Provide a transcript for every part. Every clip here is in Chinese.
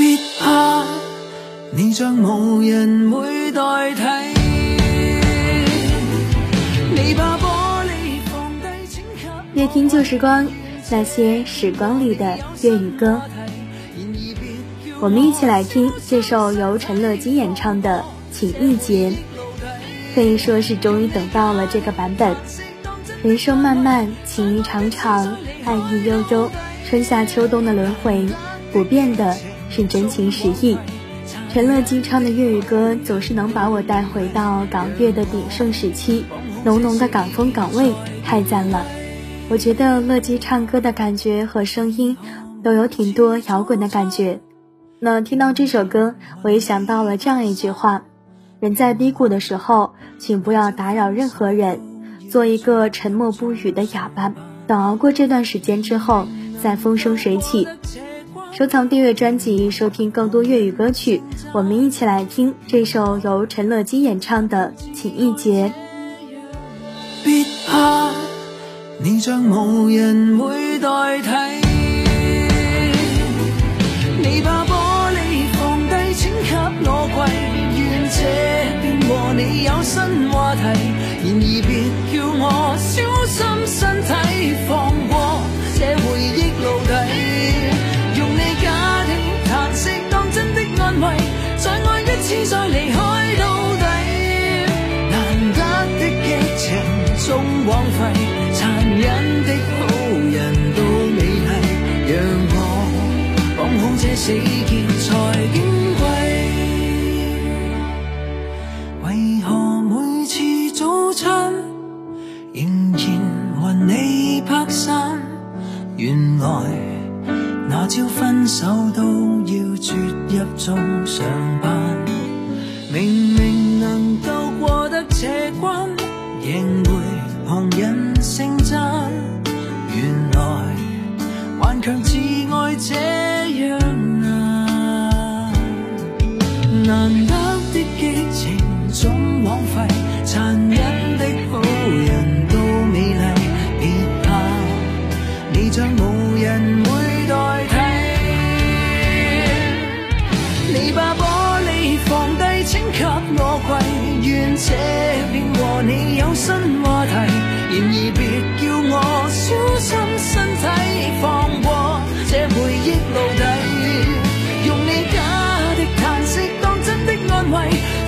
别怕，你像无人会代替。你把玻璃放低，请给越听旧时光，那些时光里的粤语歌。我们一起来听这首由陈乐基演唱的《情意结》，可以说是终于等到了这个版本。人生漫漫，情谊长长，爱意悠悠，春夏秋冬的轮回，不变的是真情实意。陈乐基唱的粤语歌总是能把我带回到港乐的鼎盛时期，浓浓的港风港味，太赞了。我觉得乐基唱歌的感觉和声音都有挺多摇滚的感觉。那听到这首歌，我也想到了这样一句话：人在低谷的时候，请不要打扰任何人，做一个沉默不语的哑巴。等熬过这段时间之后，再风生水起。收藏订阅专辑，收听更多粤语歌曲。我们一起来听这首由陈乐基演唱的《情意结》。别怕，你将无人会代替。枉费，残忍的好人都美丽，让我绑好这死结才矜贵。为何每次早餐仍然和你拍散？原来那朝分手都要啜泣中上人称赞。原来顽强自爱这样难，难得的激情总枉费，残忍的好人都美丽。别怕，你像无人会代替。你把玻璃放低，请给我跪，願這便和你有新話題。然而别叫我小心身体，放过这回忆奴隸，用你假的叹息当真的安慰，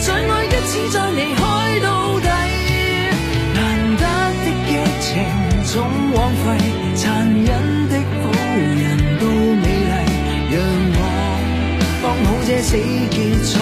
再爱一次再离开到底。难得的激情总枉费，残忍的好人都美丽。让我綁好这死结才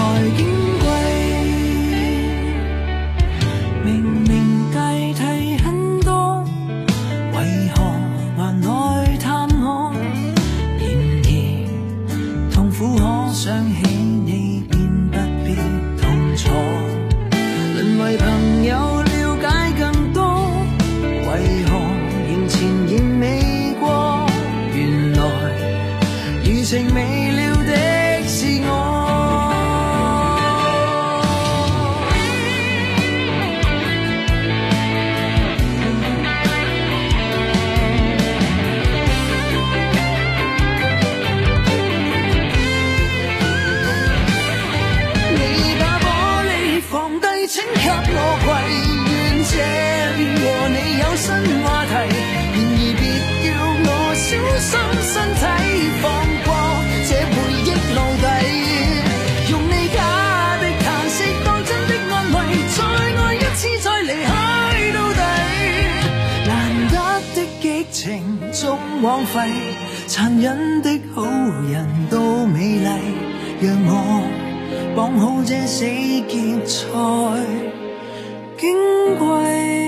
最美情总枉费，残忍的好人都美丽，让我。绑好这死结才矜贵。